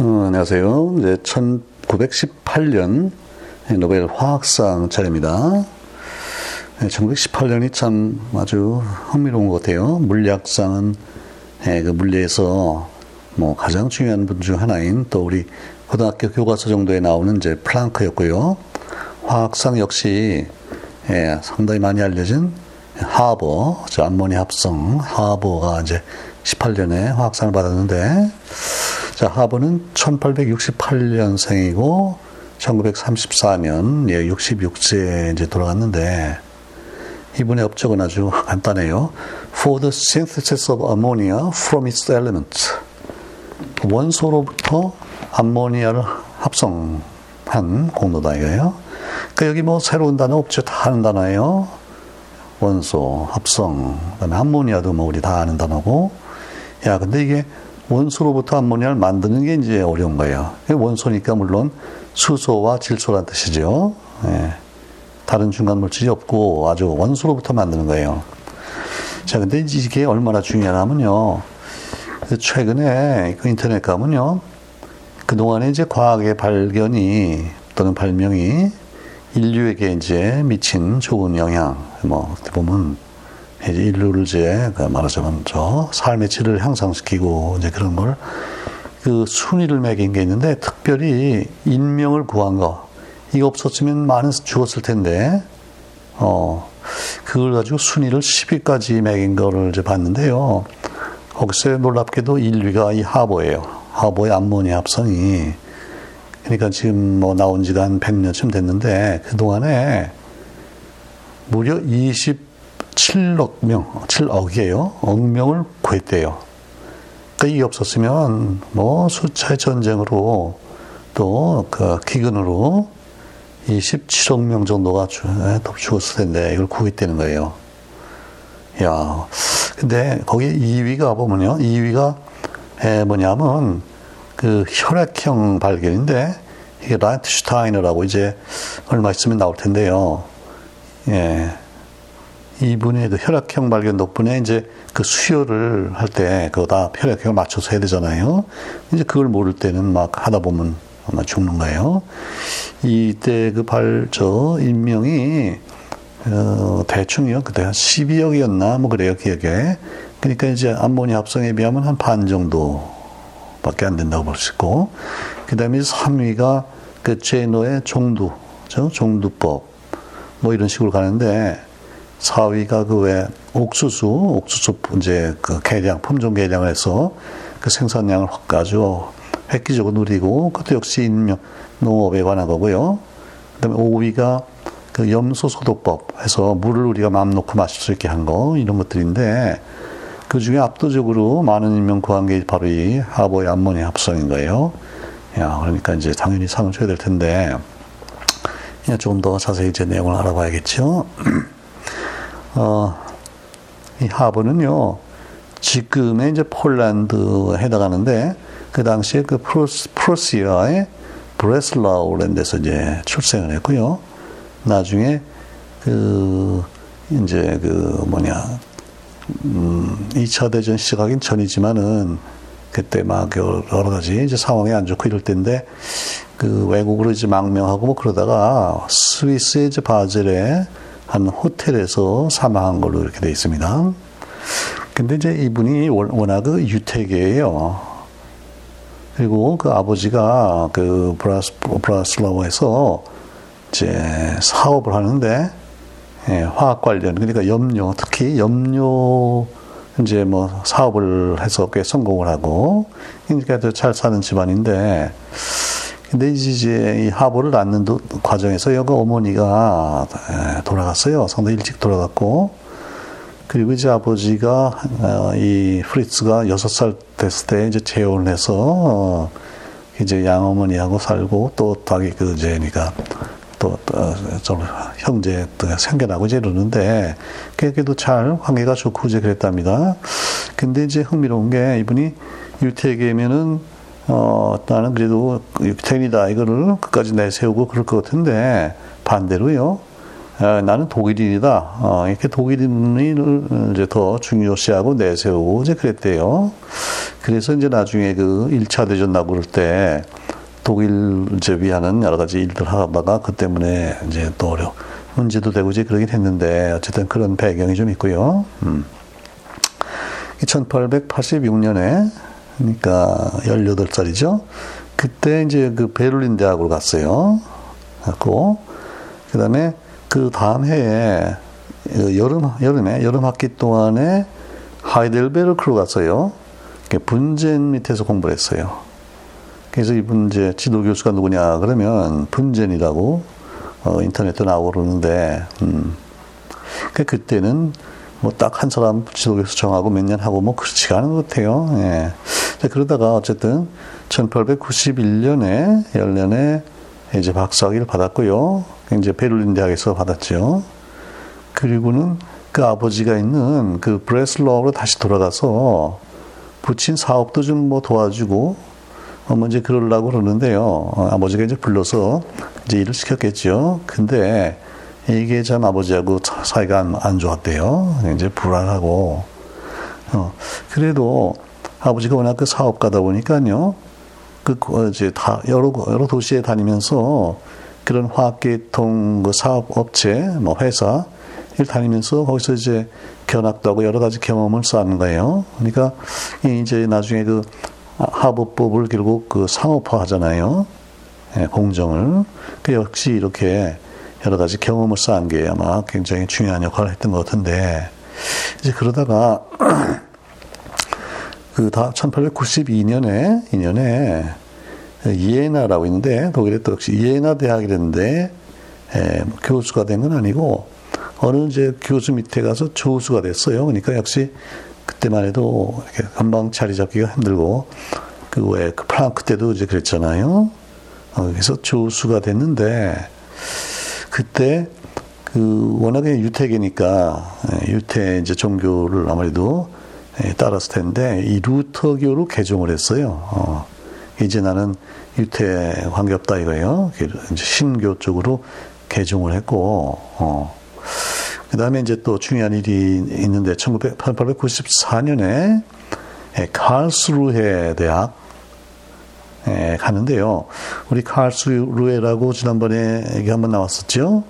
어, 안녕하세요. 이제 1918년 노벨 화학상 차례입니다. 1918년이 참 아주 흥미로운 것 같아요. 물리학상은 예, 그 물리에서 뭐 가장 중요한 분 중 하나인 또 우리 고등학교 교과서 정도에 나오는 이제 플랑크였고요. 화학상 역시 예, 상당히 많이 알려진 하버, 저 암모니 합성 하버가 이제 18년에 화학상을 받았는데 자, 하버는 1868년생이고 1934년 예, 66세에 이제 돌아갔는데 이분의 업적은 아주 간단해요. For the synthesis of ammonia from its elements. 원소로부터 암모니아를 합성한 공로다 이거예요. 그러니까 여기 뭐 새로운 단어 없죠. 다 아는 단어예요. 원소, 합성, 그다음에 암모니아도 뭐 우리 다 아는 단어고. 야, 근데 이게 원소로부터 암모니아를 만드는 게 이제 어려운 거예요. 원소니까 물론 수소와 질소란 뜻이죠. 예. 다른 중간 물질이 없고 아주 원소로부터 만드는 거예요. 자, 근데 이게 얼마나 중요하냐면요. 최근에 그 인터넷 가면요. 그동안에 이제 과학의 발견이 또는 발명이 인류에게 이제 미친 좋은 영향, 뭐, 어떻게 보면 이제 인류를 이제 그 말하자면 저 삶의 질을 향상시키고 이제 그런 걸 그 순위를 매긴 게 있는데 특별히 인명을 구한 거 이거 없었으면 많은 죽었을 텐데 어 그걸 가지고 순위를 10위까지 매긴 거를 이제 봤는데요. 거기서 놀랍게도 1위가 이 하버예요. 하버의 암모니 합성이 그러니까 지금 뭐 나온 지가 한 100년쯤 됐는데 그동안에 무려 20 7억 명, 7억이에요. 억명을 구했대요. 그러니까 없었으면 뭐 수차의 전쟁으로 또 그 기근으로 27억 명 정도가 죽었을 텐데 이걸 구했다는 거예요. 야, 근데 거기 2위가 보면요. 2위가 뭐냐면 그 혈액형 발견인데 이게 란트슈타이너라고 이제 얼마 있으면 나올 텐데요. 예. 이분의 그 혈액형 발견 덕분에 이제 그 수혈을 할 때 그거 다 혈액형을 맞춰서 해야 되잖아요. 이제 그걸 모를 때는 막 하다 보면 아마 죽는 거예요. 이때 그 발, 저, 인명이, 어, 대충이요. 그때 한 12억이었나? 뭐 그래요, 기억에. 그러니까 이제 암모니 합성에 비하면 한 반 정도 밖에 안 된다고 볼 수 있고. 그 다음에 3위가 그 제노의 종두, 저, 종두법. 뭐 이런 식으로 가는데, 4위가 그외 옥수수, 옥수수 이제 그 개량, 품종 개량을 해서 그 생산량을 확 아주 획기적으로 누리고 그것도 역시 인명, 농업에 관한 거고요. 그 다음에 5위가 그 염소 소독법 해서 물을 우리가 마음 놓고 마실 수 있게 한 거, 이런 것들인데 그 중에 압도적으로 많은 인명 구한 게 바로 이 하버의 암모니 합성인 거예요. 야, 그러니까 이제 당연히 상을 줘야 될 텐데, 조금 더 자세히 이제 내용을 알아봐야겠죠. 어, 이 하버는요, 지금의 이제 폴란드에 해당하는데, 그 당시에 그 프로스, 프로시아의 브레슬라우라는 데서 이제 출생을 했고요. 나중에 그, 이제 그 뭐냐, 음, 2차 대전 시작하긴 전이지만은, 그때 막 여러 가지 이제 상황이 안 좋고 이럴 때인데, 그 외국으로 이제 망명하고 뭐 그러다가 스위스의 이제 바젤에 한 호텔에서 사망한 걸로 이렇게 되어 있습니다. 근데 이제 이분이 워낙 그 유태계예요. 그리고 그 아버지가 그 브라스, 브라슬라워에서 이제 사업을 하는데, 예, 화학 관련, 그러니까 염료, 특히 염료, 이제 뭐 사업을 해서 꽤 성공을 하고, 그러니까 잘 사는 집안인데, 근데 이제 이 하보를 낳는 과정에서 여기 어머니가 돌아갔어요. 상당히 일찍 돌아갔고, 그리고 이제 아버지가 어, 이 프리츠가 여섯 살 됐을 때 이제 재혼을 해서 어, 이제 양어머니하고 살고 또 자기 그 이제니까 또좀 형제 생겨나고 이제 이러는데 그래도 잘 관계가 좋고 이제 그랬답니다. 근데 이제 흥미로운 게 이분이 유태계면은 어, 나는 그래도 유태인이다. 이거를 끝까지 내세우고 그럴 것 같은데, 반대로요. 어, 나는 독일인이다. 어, 이렇게 독일인을 이제 더 중요시하고 내세우고 이제 그랬대요. 그래서 이제 나중에 그 1차 대전 나고 그럴 때 독일 이제 위하는 여러 가지 일들 하다가 그 때문에 이제 또 어려 문제도 되고 이제 그러긴 했는데 어쨌든 그런 배경이 좀 있고요. 음. 1886년에 그러니까 18살이죠. 그때 이제 그 베를린 대학으로 갔어요. 갔고 그다음에 그 다음 해에 그 여름 여름에 여름 학기 동안에 하이델베르크로 갔어요. 분젠 밑에서 공부를 했어요. 그래서 이분 이제 지도 교수가 누구냐 그러면 분젠이라고 어, 인터넷에 나오고 그러는데 음. 그 그때는 뭐 딱 한 사람 지도 교수 정하고 몇 년 하고 뭐 그렇지가 않은 것 같아요. 예. 그러다가 어쨌든 1891년에 1년에 이제 박사학위를 받았고요. 이제 베를린 대학에서 받았죠. 그리고는 그 아버지가 있는 그 브레슬로우로 다시 돌아가서 부친 사업도 좀 뭐 도와주고 어, 뭐 이제 그러려고 그러는데요. 어, 아버지가 이제 불러서 이제 일을 시켰겠죠. 근데 이게 참 아버지하고 사이가 안, 안 좋았대요. 이제 불안하고. 어, 그래도 아버지가 워낙 그 사업가다 보니까요. 그, 어, 이제 다 여러, 여러 도시에 다니면서 그런 화학계통 그 사업 업체, 뭐 회사, 일 다니면서 거기서 이제 견학도 하고 여러 가지 경험을 쌓는 거예요. 그러니까 이제 나중에 그 하부법을 결국 그 상업화 하잖아요. 예, 공정을. 그 역시 이렇게 여러 가지 경험을 쌓은 게 아마 굉장히 중요한 역할을 했던 것 같은데, 이제 그러다가, 그 다 1892년에, 2년에 이에나라고 있는데, 독일에 또 역시 이에나 대학이랬는데, 에, 뭐 교수가 된 건 아니고, 어느 이제 교수 밑에 가서 조수가 됐어요. 그러니까 역시 그때만 해도 이렇게 금방 자리 잡기가 힘들고 그왜그 그 프랑크 때도 이제 그랬잖아요. 어, 그래서 조수가 됐는데 그때 그 워낙에 유태계니까 예, 유태 이제 종교를 아무래도 예, 따랐을 텐데 이 루터교로 개종을 했어요. 어, 이제 나는 유태 관계없다 이거예요. 이제 신교 쪽으로 개종을 했고 어, 그 다음에 이제 또 중요한 일이 있는데 1894년에 칼스루헤 대학 에 가는데요. 우리 칼스루헤라고 지난번에 얘기 한번 나왔었죠.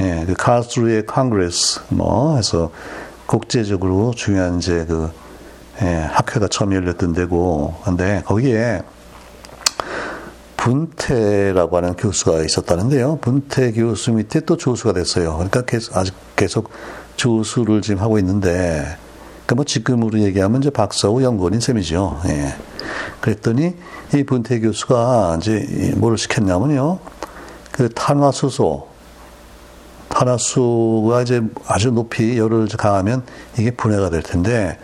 예, 그 칼스루헤 Congress 뭐 해서 국제적으로 중요한 이제 그 예, 학회가 처음 열렸던 데고 근데 거기에 분테라고 하는 교수가 있었다는데요. 분테 교수 밑에 또 조수가 됐어요. 그러니까 계속, 아직 계속 조수를 지금 하고 있는데, 그러니까 뭐 지금으로 얘기하면 이제 박사후 연구원인 셈이죠. 예. 그랬더니 이 분태 교수가 이제 뭐를 시켰냐면요. 그 탄화수소, 탄화수가 이제 아주 높이 열을 가하면 이게 분해가 될 텐데,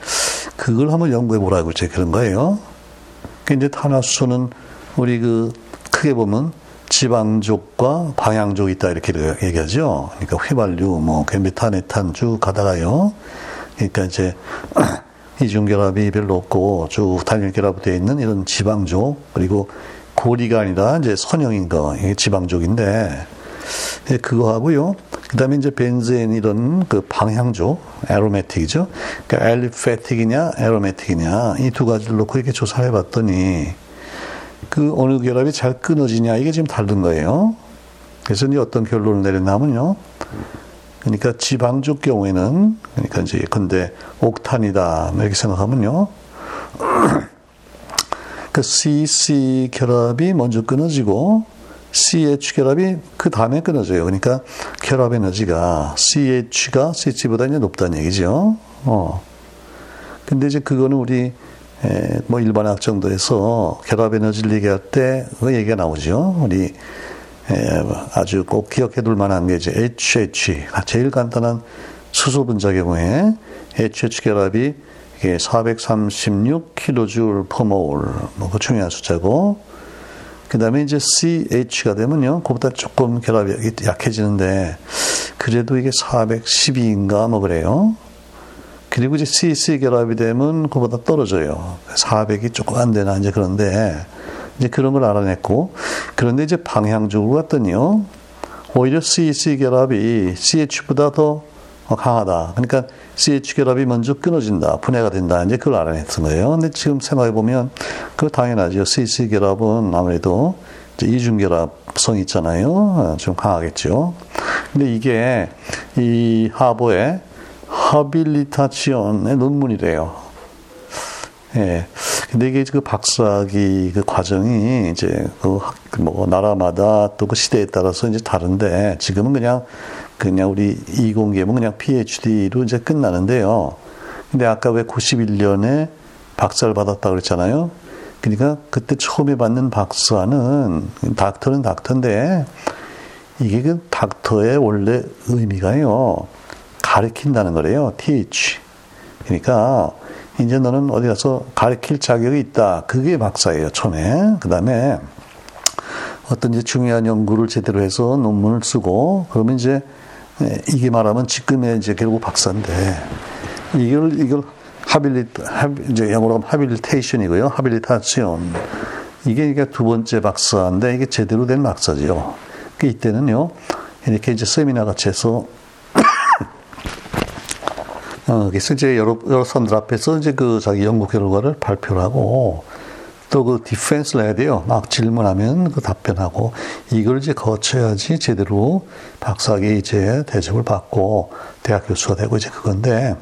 그걸 한번 연구해 보라고 이제 그런 거예요. 그 이제 탄화수소는 우리 그 크게 보면 지방족과 방향족이 있다 이렇게 얘기하죠. 그러니까 휘발유, 뭐 메탄, 에탄 쭉 가다가요. 그러니까 이제 이중결합이 별로 없고 쭉 단일결합되어 있는 이런 지방족 그리고 고리가 아니라 이제 선형인 거 이게 지방족인데 예, 그거 하고요. 그다음에 이제 벤젠 이런 그 방향족 에로메틱이죠. 그러니까 엘리페틱이냐 에로메틱이냐 이 두 가지를 놓고 이렇게 조사해 봤더니 그 어느 결합이 잘 끊어지냐 이게 지금 다른 거예요. 그래서 이제 어떤 결론을 내렸냐면요. 그러니까 지방적 경우에는 그러니까 이제 근데 옥탄이다 이렇게 생각하면요. 그 CC 결합이 먼저 끊어지고 CH 결합이 그 다음에 끊어져요. 그러니까 결합 에너지가 CH가 CH보다 이제 높다는 얘기죠. 어. 근데 이제 그거는 우리 에, 뭐 일반 학 정도에서 결합 에너지를 얘기할 때 그 얘기가 나오죠. 우리 에, 아주 꼭 기억해 둘 만한 게 이제 HH. 제일 간단한 수소 분자 경우에 HH 결합이 이게 436kJ per mol. 뭐그 중요한 숫자고. 그 다음에 이제 CH가 되면요. 그보다 조금 결합이 약해지는데, 그래도 이게 412인가 뭐 그래요. 그리고 이제 CC 결합이 되면 그보다 떨어져요. 400이 조금 안 되나 이제 그런데 이제 그런 걸 알아냈고 그런데 이제 방향적으로 갔더니요. 오히려 CC 결합이 CH보다 더 어, 강하다. 그러니까 CH 결합이 먼저 끊어진다, 분해가 된다. 이제 그걸 알아냈던 거예요. 근데 지금 생각해 보면 그 당연하죠. CC 결합은 아무래도 이중 결합성이 있잖아요. 어, 좀 강하겠죠. 근데 이게 이 하버의 하빌리타치온의 논문이래요. 예. 근데 이게 그 박사학위 그 과정이 이제 그 뭐 나라마다 또 그 시대에 따라서 이제 다른데 지금은 그냥 그냥 우리 이공계면 그냥 PhD로 이제 끝나는데요. 근데 아까 왜 91년에 박사를 받았다 그랬잖아요. 그러니까 그때 처음에 받는 박사는 닥터는 닥터인데 이게 그 닥터의 원래 의미가요. 가르친다는 거래요. teach. 그러니까 이제 너는 어디 가서 가르칠 자격이 있다. 그게 박사예요. 처음에. 그 다음에 어떤 이제 중요한 연구를 제대로 해서 논문을 쓰고 그러면 이제 예, 이게 말하면 지금의 이제 결국 박사인데 이걸 이걸 하빌리 이제 영어로 하면 하빌리테이션이고요. 하빌리타시온 이게 그러니까 두 번째 박사인데 이게 제대로 된 박사지요. 그 이때는요 이렇게 이제 세미나 같이 해서 어, 그래서 이제 여러, 여러 사람들 앞에서 이제 그 자기 연구 결과를 발표를 하고 또 그 디펜스를 해야 돼요. 막 질문하면 그 답변하고 이걸 이제 거쳐야지 제대로 박사학위 이제 대접을 받고 대학 교수가 되고 이제 그건데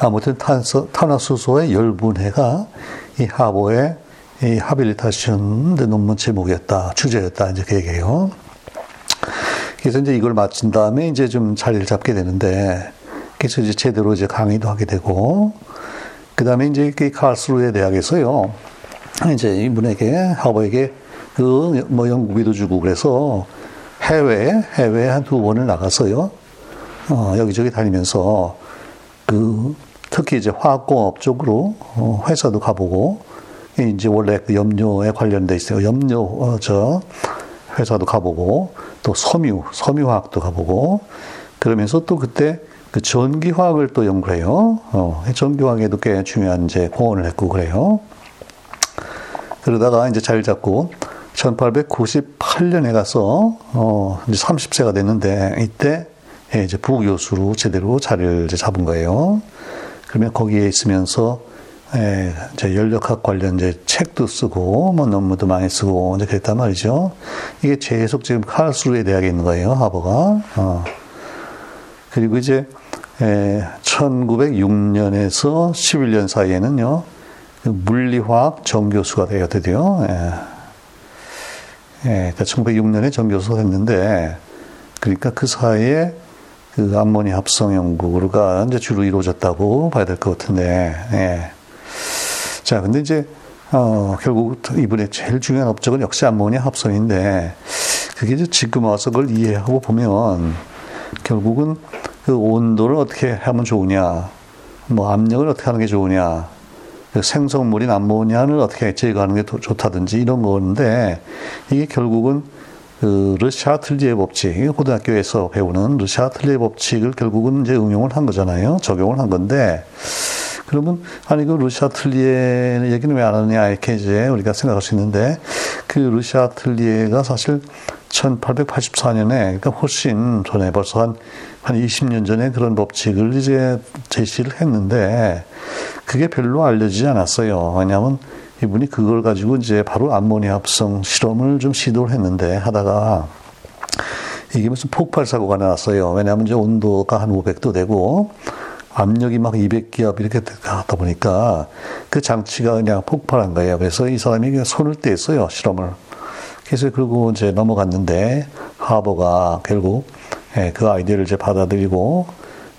아무튼 탄소, 탄화수소의 열분해가 이 하버의 이 하빌리타션 논문 제목이었다, 주제였다, 이제 그 얘기예요. 그래서 이제 이걸 마친 다음에 이제 좀 자리를 잡게 되는데, 그래서 이제 제대로 이제 강의도 하게 되고, 그 다음에 이제 그 칼스루에 대학에서요, 이제 이분에게, 하버에게 그뭐 연구비도 주고 그래서 해외, 해외에 한두 번을 나가서요, 어, 여기저기 다니면서 그 특히 이제 화학공업 쪽으로 어, 회사도 가보고 이제 원래 그 염료에 관련돼 있어요. 염료 어, 저 회사도 가보고 또 섬유 섬유화학도 가보고 그러면서 또 그때 그 전기화학을 또 연구해요. 어, 전기화학에도 꽤 중요한 이제 공헌을 했고 그래요. 그러다가 이제 잘 잡고 1898년에 가서 어 이제 30세가 됐는데 이때 이제 부교수로 제대로 자리를 잡은 거예요. 그러면 거기에 있으면서 예, 이제 연력학 관련 이제 책도 쓰고 뭐 논문도 많이 쓰고 이제 그랬단 말이죠. 이게 계속 지금 칼스루에 대학에 있는 거예요, 하버가. 어. 그리고 이제 예, 1906년에서 11년 사이에는요, 그 물리화학 정교수가 되어 드디어. 예. 예, 1906년에 그러니까 정교수가 됐는데, 그러니까 그 사이에 그 암모니 합성 연구가 이제 주로 이루어졌다고 봐야 될 것 같은데, 예. 자, 근데 이제, 어, 결국 이분의 제일 중요한 업적은 역시 암모니 합성인데, 그게 이제 지금 와서 그걸 이해하고 보면, 결국은 그 온도를 어떻게 하면 좋으냐, 뭐 압력을 어떻게 하는 게 좋으냐, 그 생성물인 암모니아를 어떻게 제거하는 게 좋다든지 이런 거인데, 이게 결국은 그 르샤 틀리에 법칙, 고등학교에서 배우는 르샤 틀리에 법칙을 결국은 이제 응용을 한 거잖아요. 적용을 한 건데, 그러면, 아니, 그 르샤 틀리에 얘기는 왜 안 하느냐, 이렇게 이제 우리가 생각할 수 있는데, 그 르샤 틀리에가 사실 1884년에, 그러니까 훨씬 전에 벌써 한, 한 20년 전에 그런 법칙을 이제 제시를 했는데, 그게 별로 알려지지 않았어요. 왜냐하면 이분이 그걸 가지고 이제 바로 암모니 합성 실험을 좀 시도를 했는데 하다가 이게 무슨 폭발 사고가 나왔어요. 왜냐하면 이제 온도가 한 500도 되고 압력이 막 200기압 이렇게 가다 보니까 그 장치가 그냥 폭발한 거예요. 그래서 이 사람이 그냥 손을 떼었어요. 실험을. 그래서 그리고 이제 넘어갔는데 하버가 결국 예, 그 아이디어를 이제 받아들이고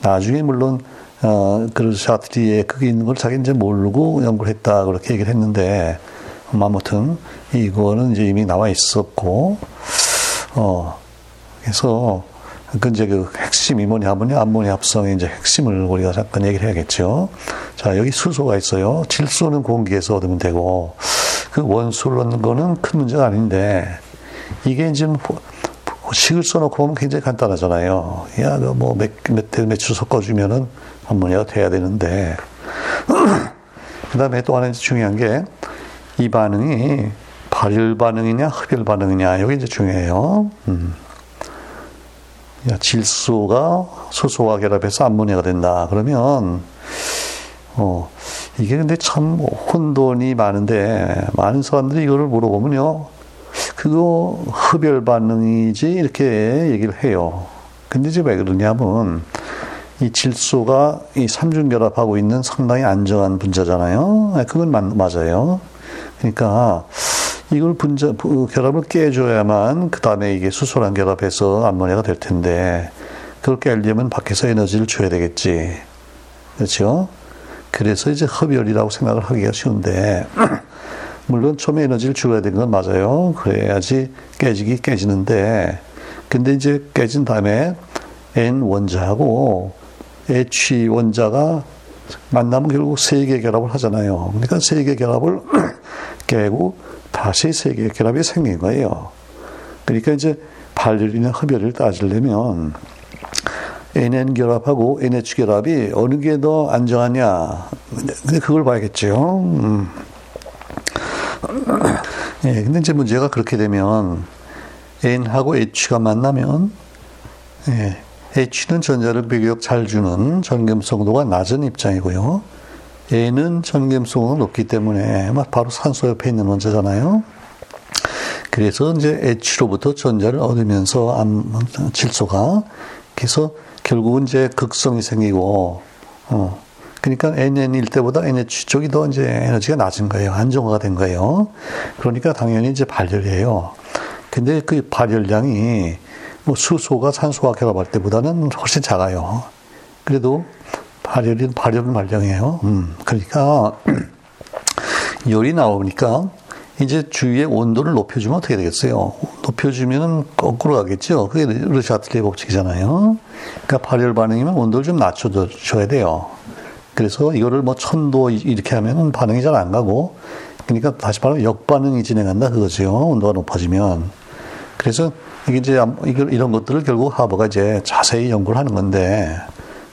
나중에 물론 어, 그 샤트리에 그게 있는 걸 자기 이제 모르고 연구를 했다 그렇게 얘기를 했는데 아무튼 이거는 이제 이미 나와 있었고 어 그래서 그 이제 그 핵심이 뭐냐 하면 암모니 합성의 이제 핵심을 우리가 잠깐 얘기를 해야겠죠. 자 여기 수소가 있어요. 질소는 공기에서 얻으면 되고 그 원수를 얻는 거는 큰 문제가 아닌데 이게 뭐 식을 써놓고 보면 굉장히 간단하잖아요. 야, 그 뭐, 몇, 몇, 몇 주 섞어주면은 암모니아가 돼야 되는데. 그 다음에 또 하나 중요한 게, 이 반응이 발열 반응이냐, 흡열 반응이냐, 이게 이제 중요해요. 음. 질소가 수소와 결합해서 암모니아가 된다. 그러면 어 이게 근데 참 혼돈이 많은데 많은 사람들이 이거를 물어보면요. 그거 흡열 반응이지 이렇게 얘기를 해요. 근데 이제 왜 그러냐면 이 질소가 이 삼중결합하고 있는 상당히 안정한 분자잖아요. 아, 그건 맞, 맞아요. 그러니까 이걸 분자 결합을 깨줘야만 그 다음에 이게 수소랑 결합해서 암모니아가 될 텐데 그걸 깨려면 밖에서 에너지를 줘야 되겠지. 그렇죠? 그래서 이제 흡열이라고 생각을 하기가 쉬운데 물론 처음에 에너지를 줄여야 되는 건 맞아요. 그래야지 깨지기 깨지는데 근데 이제 깨진 다음에 N 원자하고 H 원자가 만나면 결국 세개 결합을 하잖아요. 그러니까 세개 결합을 깨고 다시 세개 결합이 생긴 거예요. 그러니까 이제 발열이나 흡열을 따지려면 NN 결합하고 NH 결합이 어느 게 더 안정하냐. 근데 그걸 봐야겠죠. 음. 예, 근데 이제 문제가 그렇게 되면 N하고 H가 만나면 예, H는 전자를 비교적 잘 주는 전염성도가 낮은 입장이고요. N은 전염성도가 높기 때문에 바로 산소 옆에 있는 원자잖아요. 그래서 이제 H로부터 전자를 얻으면서 암, 질소가 그래서 결국은 이제 극성이 생기고 어, 그러니까 NN일 때보다 NH 쪽이 더 이제 에너지가 낮은 거예요. 안정화가 된 거예요. 그러니까 당연히 이제 발열이에요. 근데 그 발열량이 뭐 수소가 산소와 결합할 때보다는 훨씬 작아요. 그래도 발열이 발열은 발령이에요. 음, 그러니까 열이 나오니까 이제 주위의 온도를 높여주면 어떻게 되겠어요? 높여주면 거꾸로 가겠죠. 그게 르샤틀리 법칙이잖아요. 그러니까 발열 반응이면 온도를 좀 낮춰줘야 돼요. 그래서 이거를 뭐 천도 이렇게 하면 반응이 잘 안 가고 그러니까 다시 말하면 역반응이 진행한다 그거죠. 온도가 높아지면. 그래서 이게 이제 이런 것들을 결국 하버가 이제 자세히 연구를 하는 건데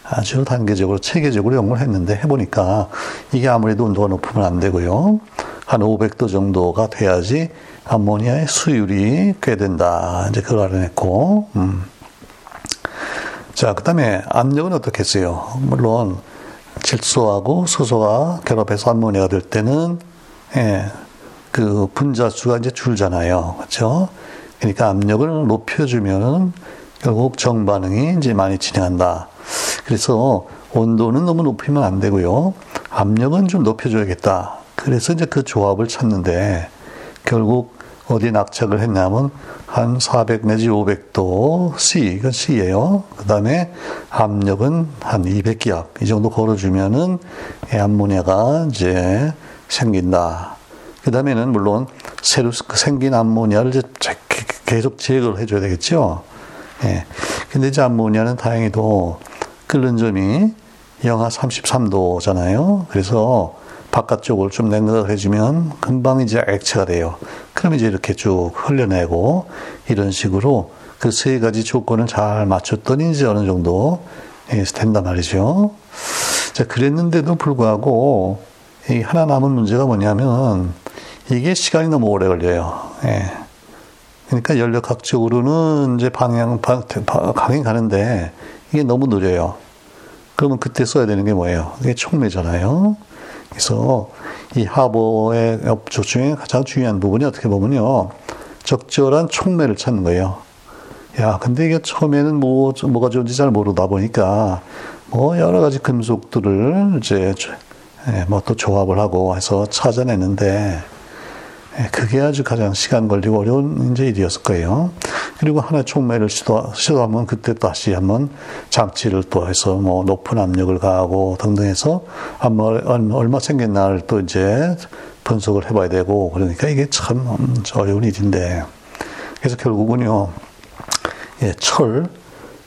아주 단계적으로 체계적으로 연구를 했는데 해보니까 이게 아무래도 온도가 높으면 안 되고요. 한 500도 정도가 돼야지 암모니아의 수율이 꽤 된다. 이제 그걸 알아냈고, 음. 자, 그 다음에 압력은 어떻겠어요? 물론 질소하고 수소가 결합해서 암모니아가 될 때는 예, 그 분자수가 이제 줄잖아요. 그렇죠? 그러니까 압력을 높여주면은 결국 정반응이 이제 많이 진행한다. 그래서 온도는 너무 높이면 안 되고요. 압력은 좀 높여줘야겠다. 그래서 이제 그 조합을 찾는데 결국 어디 낙착을 했냐면 한 400 내지 500도 C, 이건 C예요. 그 다음에 압력은 한 200기압 이 정도 걸어주면은 암모니아가 이제 생긴다. 그 다음에는 물론 새로 그 생긴 암모니아를 이제 계속 제거를 해줘야 되겠죠. 예. 근데 이제 암모니아는 다행히도 끓는 점이 영하 33도잖아요. 그래서 바깥쪽을 좀 냉각해주면 금방 이제 액체가 돼요. 그럼 이제 이렇게 쭉 흘려내고 이런 식으로 그 세 가지 조건을 잘 맞췄더니 이제 어느 정도 예, 된단 말이죠. 자, 그랬는데도 불구하고 이 하나 남은 문제가 뭐냐면 이게 시간이 너무 오래 걸려요. 예. 그러니까 연력학적으로는 이제 방향, 강행 가는데 이게 너무 느려요. 그러면 그때 써야 되는 게 뭐예요? 이게 촉매잖아요. 그래서 이 하버의 업조 중에 가장 중요한 부분이 어떻게 보면요. 적절한 촉매를 찾는 거예요. 야, 근데 이게 처음에는 뭐, 뭐가 좋은지 잘 모르다 보니까 뭐 여러 가지 금속들을 이제 예, 뭐또 조합을 하고 해서 찾아냈는데 예, 그게 아주 가장 시간 걸리고 어려운 이제 일이었을 거예요. 그리고 하나 촉매를 시도, 시도하면 그때 다시 한번 장치를 또 해서 뭐 높은 압력을 가하고 등등 해서 얼마 생겼나를 또 이제 분석을 해봐야 되고 그러니까 이게 참 어려운 일인데 그래서 결국은요, 예, 철,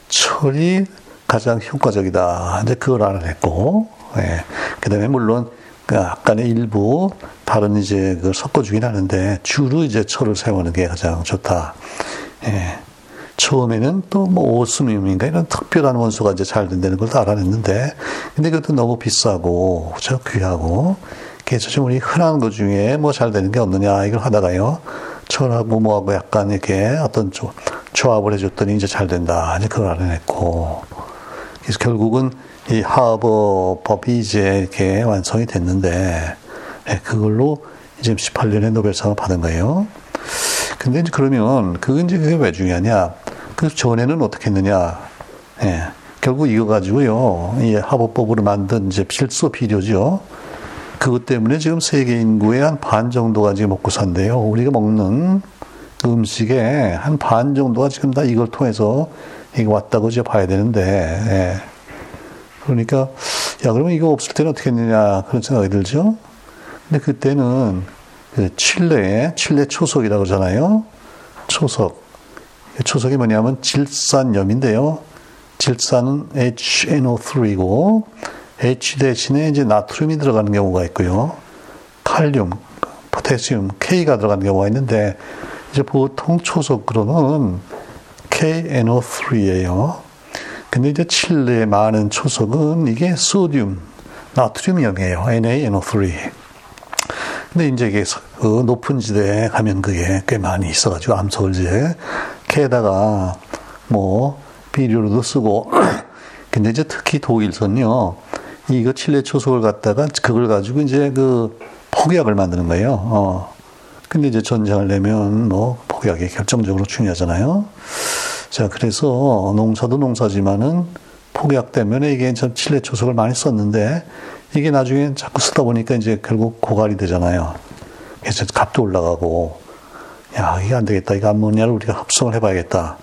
철이 가장 효과적이다. 이제 그걸 알아냈고, 예, 그 다음에 물론 그 약간의 일부 다른 이제 그 섞어주긴 하는데 주로 이제 철을 사용하는 게 가장 좋다. 예. 처음에는 또 뭐 오스뮴인가 이런 특별한 원소가 이제 잘 된다는 걸 다 알아냈는데 근데 그것도 너무 비싸고 저 귀하고 그래서 좀 우리 흔한 것 중에 뭐 잘 되는 게 없느냐 이걸 하다가요 철하고 뭐하고 약간 이렇게 어떤 좀 조합을 해줬더니 이제 잘 된다. 이제 그걸 알아냈고. 그래서 결국은 이 하버법이 이제 이렇게 완성이 됐는데, 네, 그걸로 이제 18년에 노벨상을 받은 거예요. 근데 이제 그러면, 그건 이제 그게 왜 중요하냐. 그 전에는 어떻게 했느냐. 예. 결국 이거 가지고요, 이 하버법으로 만든 이제 필수 비료죠. 그것 때문에 지금 세계 인구의 한 반 정도가 지금 먹고 산대요. 우리가 먹는 음식의 한 반 정도가 지금 다 이걸 통해서 이게 왔다고 이제 봐야 되는데, 예. 그러니까, 야, 그러면 이거 없을 때는 어떻게 했느냐, 그런 생각이 들죠? 근데 그때는 그 칠레, 칠레 초석이라고 그러잖아요. 초석. 초석이 뭐냐면 질산염인데요. 질산은 HNO3고, H 대신에 이제 나트륨이 들어가는 경우가 있고요. 칼륨, 포테슘, K가 들어가는 경우가 있는데, 이제 보통 초석으로는 KNO3예요. 근데 이제 칠레에 많은 초석은 이게 소듐, 나트륨이염이에요. NaNO3. 근데 이제 이게 그 높은 지대에 가면 그게 꽤 많이 있어가지고 암석을제 게다가 뭐 비료로도 쓰고 근데 이제 특히 독일선요 이거 칠레 초석을 갖다가 그걸 가지고 이제 그 폭약을 만드는 거예요. 어. 근데 이제 전쟁을 내면 뭐 폭약이 결정적으로 중요하잖아요. 자, 그래서 농사도 농사지만은 폭약 때문에 이게 참 칠레 초석을 많이 썼는데 이게 나중에 자꾸 쓰다 보니까 이제 결국 고갈이 되잖아요. 그래서 값도 올라가고 야, 이게 안 되겠다. 이거 암모니아를 우리가 합성을 해봐야겠다.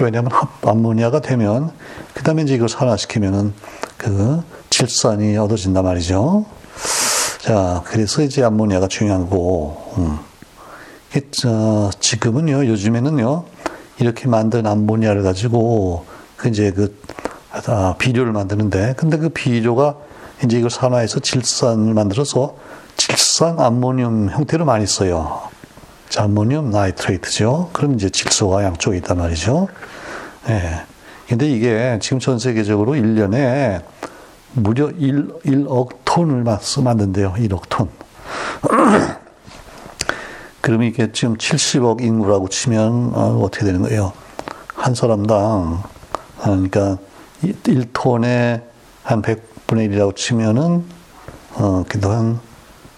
왜냐하면 합, 암모니아가 되면 그 다음에 이제 이걸 산화시키면은 그 질산이 얻어진단 말이죠. 자, 그래서 이제 암모니아가 중요한 거고, 음. 어, 지금은요, 요즘에는요, 이렇게 만든 암모니아를 가지고, 그 이제 그, 아, 비료를 만드는데, 근데 그 비료가 이제 이걸 산화해서 질산을 만들어서 질산 암모늄 형태로 많이 써요. 자, 암모늄 나이트레이트죠. 그럼 이제 질소가 양쪽에 있단 말이죠. 예. 네. 근데 이게 지금 전 세계적으로 1년에 무려 1, 1억 톤을 만든대요. 1억 톤. 그러면 이게 지금 70억 인구라고 치면 어, 떻게 되는 거예요? 한 사람당 그러니까 1톤에 한 100분의 1이라고 치면은 어, 그한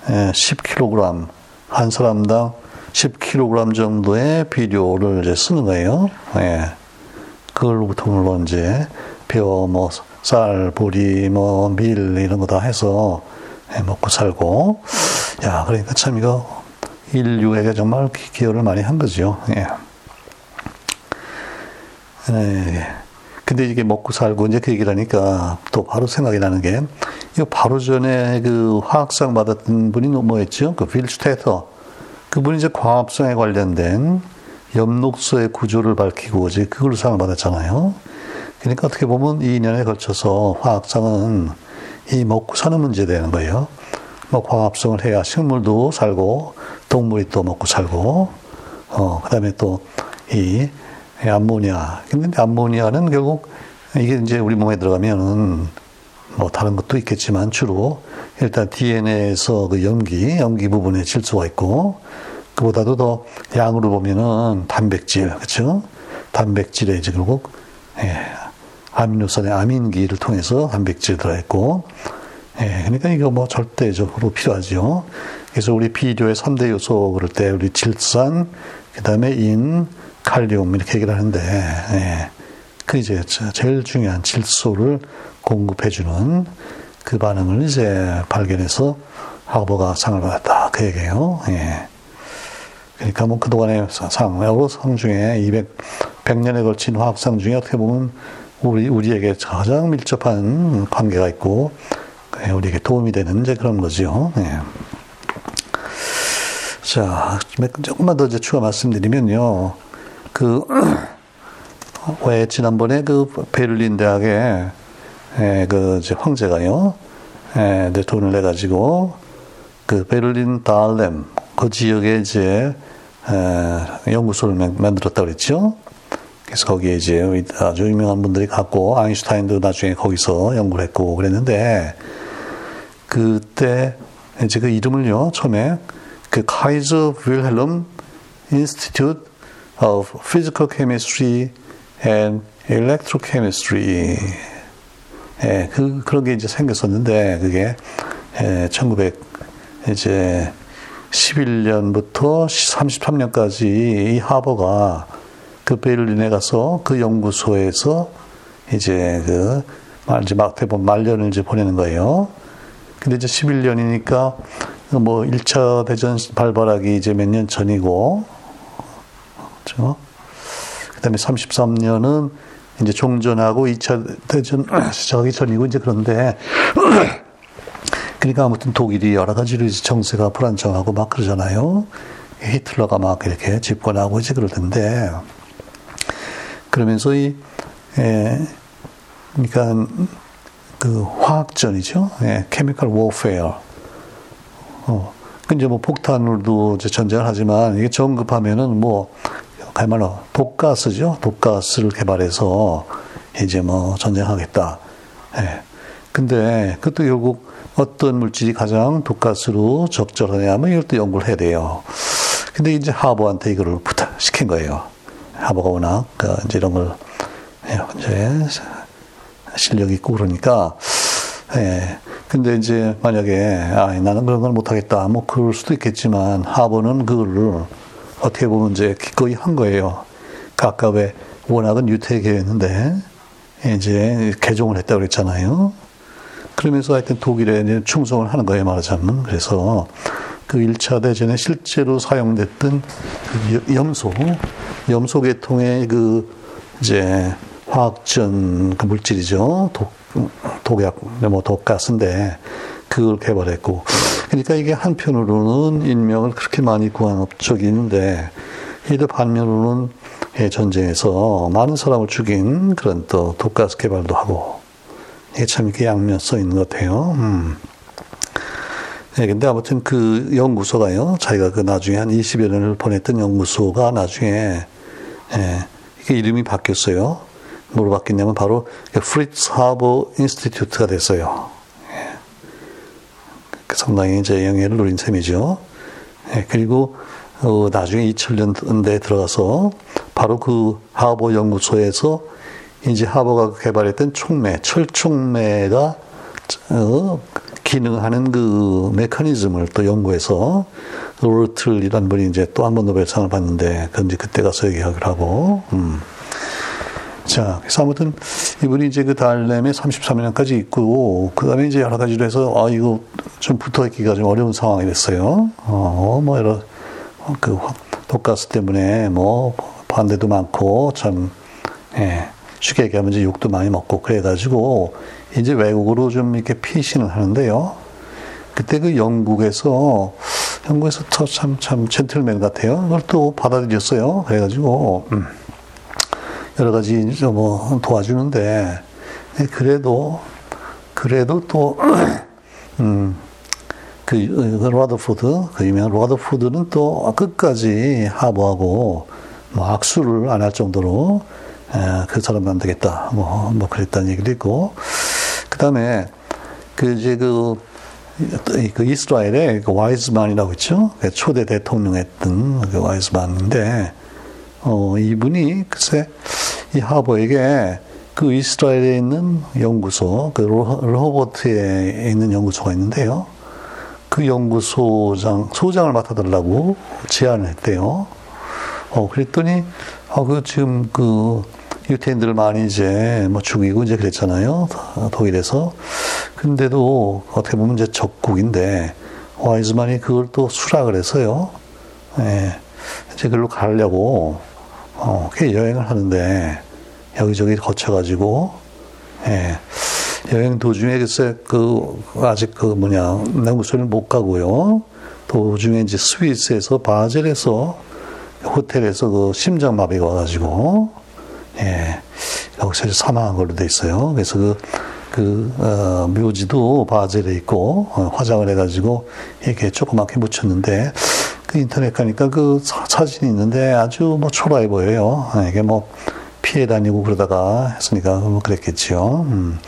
10kg 한 사람당 10kg 정도의 비료를 이제 쓰는 거예요. 예. 그걸로부터 물론 이제 벼, 뭐, 쌀, 보리, 뭐, 밀, 이런 거 다 해서 먹고 살고. 야, 그러니까 참 이거 인류에게 정말 기여를 많이 한 거죠. 예. 예. 근데 이게 먹고 살고 이제 그 얘기를 하니까 또 바로 생각이 나는 게, 이거 바로 전에 그 화학상 받았던 분이 뭐였죠? 그 빌슈테터. 그분이 이제 과합성에 관련된 엽록소의 구조를 밝히고 이제 그걸로 상을 받았잖아요. 그러니까 어떻게 보면 2년에 걸쳐서 화학상은 이 먹고 사는 문제 되는 거예요. 뭐 광합성을 해야 식물도 살고 동물이 또 먹고 살고 어 그다음에 또 이 암모니아. 근데 암모니아는 결국 이게 이제 우리 몸에 들어가면은 뭐 다른 것도 있겠지만 주로 일단 DNA에서 그 염기, 염기 부분에 질소가 있고 그보다도 더 양으로 보면은 단백질, 그렇죠? 단백질에 이제 결국 예, 아미노산의 아민기를 통해서 단백질 들어있고 예, 그러니까 이거 뭐 절대적으로 필요하죠. 그래서 우리 비료의 3대 요소 그럴 때 우리 질산, 그 다음에 인, 칼륨 이렇게 얘기를 하는데, 예, 그 이제 제일 중요한 질소를 공급해주는 그 반응을 이제 발견해서 하버가 상을 받았다. 그 얘기예요. 예. 그러니까 뭐 그동안의 상, 여러 상 중에 200, 100년에 걸친 화학상 중에 어떻게 보면 우리, 우리에게 가장 밀접한 관계가 있고, 예, 우리에게 도움이 되는 이제 그런 거죠. 네. 자, 조금만 더 이제 추가 말씀드리면요. 그, 왜 지난번에 그 베를린 대학에 에, 예, 그 이제 황제가요, 에, 예, 돈을 내 가지고 그 베를린 다알렘 그 지역에 이제 에, 연구소를 만들었다 그랬죠. 그래서 거기에 이제 아주 유명한 분들이 갔고 아인슈타인도 나중에 거기서 연구를 했고 그랬는데 그때 이제 그 이름을요 처음에 그 카이저 윌헬름 Institute of Physical Chemistry and Electrochemistry. 예, 그, 그런 게 이제 생겼었는데, 그게, 예, 1900, 이제, 11년부터 33년까지 이 하버가 그 베를린에 가서 그 연구소에서 이제 그, 이제 막 대본 말년을 이제 보내는 거예요. 근데 이제 11년이니까 뭐 1차 대전 발발하기 이제 몇 년 전이고, 그렇죠? 그 다음에 33년은 이제 종전하고 2차 대전 시작하기 전이고 이제 그런데 그러니까 아무튼 독일이 여러 가지로 이제 정세가 불안정하고 막 그러잖아요. 히틀러가 막 이렇게 집권하고 이제 그럴 텐데 그러면서 이 에, 그러니까 그 화학전이죠. 예, 케미컬 워페어. 어. 그 이제 뭐 폭탄으로도 이제 전쟁을 하지만 이게 정급하면은 뭐 그야말로 독가스죠. 독가스를 개발해서 이제 뭐 전쟁하겠다. 예. 근데 그것도 결국 어떤 물질이 가장 독가스로 적절하냐 면 이걸 또 연구를 해야 돼요. 근데 이제 하버한테 이거를 부탁시킨 거예요. 하버가 워낙 그 이제 이런 걸 예, 이제 실력이 있고 그러니까 예. 근데 이제 만약에 아 나는 그런 걸 못하겠다 뭐 그럴 수도 있겠지만 하버는 그거를 어떻게 보면 이제 기꺼이 한 거예요. 왜 워낙은 유태계였는데 이제 개종을 했다고 그랬잖아요. 그러면서 하여튼 독일에 충성을 하는 거예요, 말하자면. 그래서 그 1차 대전에 실제로 사용됐던 그 염소, 염소 계통의 그 이제 화학전 그 물질이죠. 독, 독약, 뭐 독가스인데 그걸 개발했고. 그러니까 이게 한편으로는 인명을 그렇게 많이 구한 업적이 있는데 이들 반면으로는 전쟁에서 많은 사람을 죽인 그런 또 독가스 개발도 하고 이게 참 이렇게 양면성 있는 것 같아요. 음. 네, 근데 아무튼 그 연구소가요, 자기가 그 나중에 한 20여 년을 보냈던 연구소가 나중에, 예, 이게 이름이 바뀌었어요. 뭐로 바뀌냐면 바로 프리츠 하버 Institute가 됐어요. 예. 상당히 이제 영예를 누린 셈이죠. 예, 그리고 어, 나중에 2000년대에 들어가서 바로 그 하버 연구소에서 이제 하버가 개발했던 촉매, 철촉매가 어, 기능하는 그 메커니즘을 또 연구해서 로르틀이란 분이 이제 또 한 번 노벨상을 받는데 이제 그때 가서 얘기하기로 하고 음. 자, 그래서 아무튼 이분이 이제 그 달램에 33년까지 있고, 그 다음에 이제 여러 가지로 해서, 아, 이거 좀 붙어 있기가 좀 어려운 상황이 됐어요. 어, 뭐, 여러, 그, 독가스 때문에 뭐, 반대도 많고, 참, 예. 쉽게 얘기하면 이제 욕도 많이 먹고 그래가지고 이제 외국으로 좀 이렇게 피신을 하는데요. 그때 그 영국에서 영국에서 참 참 참 젠틀맨 같아요. 그걸 또 받아들였어요. 그래가지고 음, 여러 가지 뭐 도와주는데 그래도 그래도 또 음. 그, 그 러더퍼드, 그 유명한 러더퍼드는 또 끝까지 하버하고 뭐 악수를 안 할 정도로 그 사람도 안 되겠다. 뭐, 뭐 그랬다는 얘기도 있고. 그 다음에 그 이제 그, 그 이스라엘의 그 와이즈만이라고 있죠. 그 초대 대통령 했던 그 와이즈만인데, 어, 이분이 글쎄 이 하버에게 그 이스라엘에 있는 연구소, 그 로버트에 있는 연구소가 있는데요. 그 연구소장, 소장을 맡아달라고 제안을 했대요. 어, 그랬더니, 어, 그 지금 그 유태인들을 많이 이제 뭐 죽이고 이제 그랬잖아요. 독일에서. 근데도 어떻게 보면 이제 적국인데 와이즈만이 그걸 또 수락을 해서요. 예. 이제 그걸로 가려고 어, 여행을 하는데 여기저기 거쳐가지고 예. 여행 도중에 글쎄 그 아직 그 뭐냐 내무소를 못 가고요. 도중에 이제 스위스에서 바젤에서 호텔에서 그 심장마비가 와가지고 예, 여기서 사망한 걸로 돼 있어요. 그래서 그, 그, 어, 묘지도 바젤에 있고, 어, 화장을 해가지고, 이렇게 조그맣게 묻혔는데, 그 인터넷 가니까 그 사, 진이 있는데 아주 뭐 초라해 보여요. 아, 이게 뭐 피해 다니고 그러다가 했으니까 뭐 그랬겠지요. 음.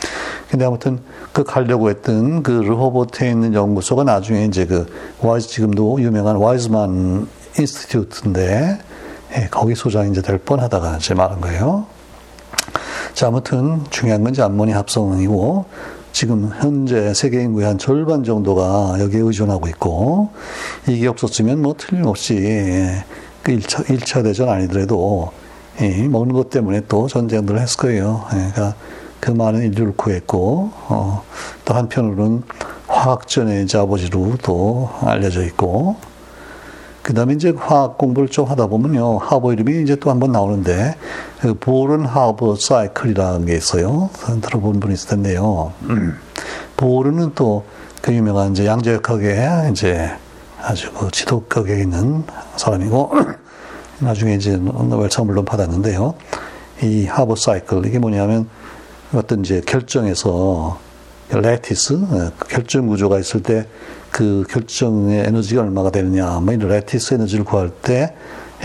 근데 아무튼 그 가려고 했던 그 르호보트에 있는 연구소가 나중에 이제 그 와이즈 지금도 유명한 와이즈만 Institute인데 예, 거기 소장이 이제 될 뻔하다가 이제 만 거예요. 자, 아무튼 중요한 건 이제 암모니아 합성이고 지금 현재 세계 인구의 한 절반 정도가 여기에 의존하고 있고 이게 없었으면 뭐 틀림없이 그 1차, 1차 대전 아니더라도 이 먹는 것 때문에 또 전쟁들을 했을 거예요. 예, 그러니까 그 많은 인류를 구했고 어, 또 한편으로는 화학전의 아버지로 또 알려져 있고 그 다음에 이제 화학 공부를 좀 하다 보면요. 하버 이름이 이제 또 한 번 나오는데, 그 보른 하버 사이클이라는 게 있어요. 들어본 분이 있을 텐데요. 음. 보른은 또 그 유명한 이제 양자역학에 이제 아주 그 지도격에 있는 사람이고, 나중에 이제 노벨상 물론 받았는데요. 이 하버 사이클, 이게 뭐냐면 어떤 이제 결정에서 lattice, 어, 결정 구조가 있을 때 그 결정의 에너지가 얼마가 되느냐, 뭐 이런 lattice 에너지를 구할 때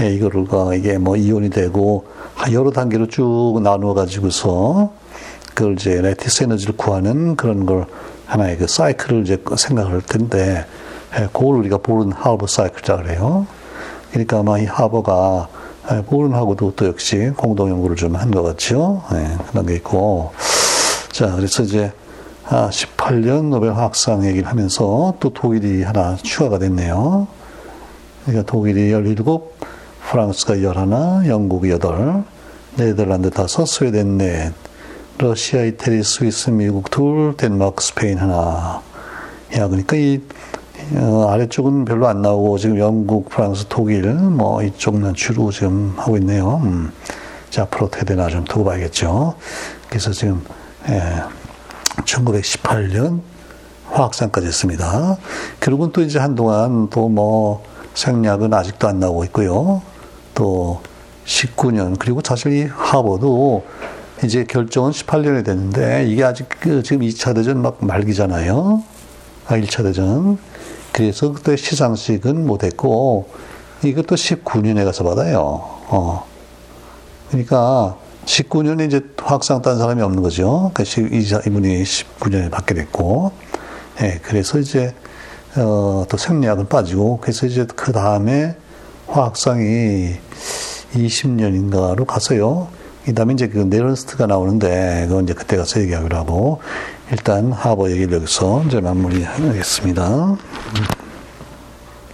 예, 이거를 이게 뭐 이온이 되고 여러 단계로 쭉 나누어 가지고서 그걸 이제 lattice 에너지를 구하는 그런 걸 하나의 그 사이클을 이제 생각할 텐데 예, 그걸 우리가 보른 하버 사이클이라 그래요. 그러니까 아마 이 하버가 예, 보른하고도 또 역시 공동 연구를 좀 한 것 같죠. 예, 그런 게 있고 자 그래서 이제 아, 18년 노벨 화학상 얘기를 하면서 또 독일이 하나 추가가 됐네요. 그러니까 독일이 17, 프랑스가 11, 영국이 8, 네덜란드 5, 스웨덴 넷, 러시아, 이태리, 스위스, 미국 둘, 덴마크, 스페인 하나. 야, 그러니까 이 어, 아래쪽은 별로 안 나오고 지금 영국, 프랑스, 독일 뭐 이쪽만 주로 지금 하고 있네요. 음. 자, 앞으로 어떻게 되나 좀 두고 봐야겠죠. 그래서 지금 예. 1918년 화학상까지 했습니다. 결국은 또 이제 한동안 또 뭐 생략은 아직도 안 나오고 있고요. 또 19년 그리고 사실 이 하버도 이제 결정은 18년이 됐는데 이게 아직 그 지금 2차 대전 막 말기잖아요. 아 1차 대전. 그래서 그때 시상식은 못했고 이것도 19년에 가서 받아요. 어. 그러니까 19년에 이제 화학상 딴 사람이 없는 거죠. 그러니까 이분이 19년에 받게 됐고, 예, 그래서 이제, 어, 또 생리학은 빠지고, 그래서 이제 그 다음에 화학상이 20년인가로 갔어요. 그 다음에 이제 그 네런스트가 나오는데, 그건 이제 그때 가서 얘기하기로 하고, 일단 하버 얘기를 여기서 이제 마무리 하겠습니다.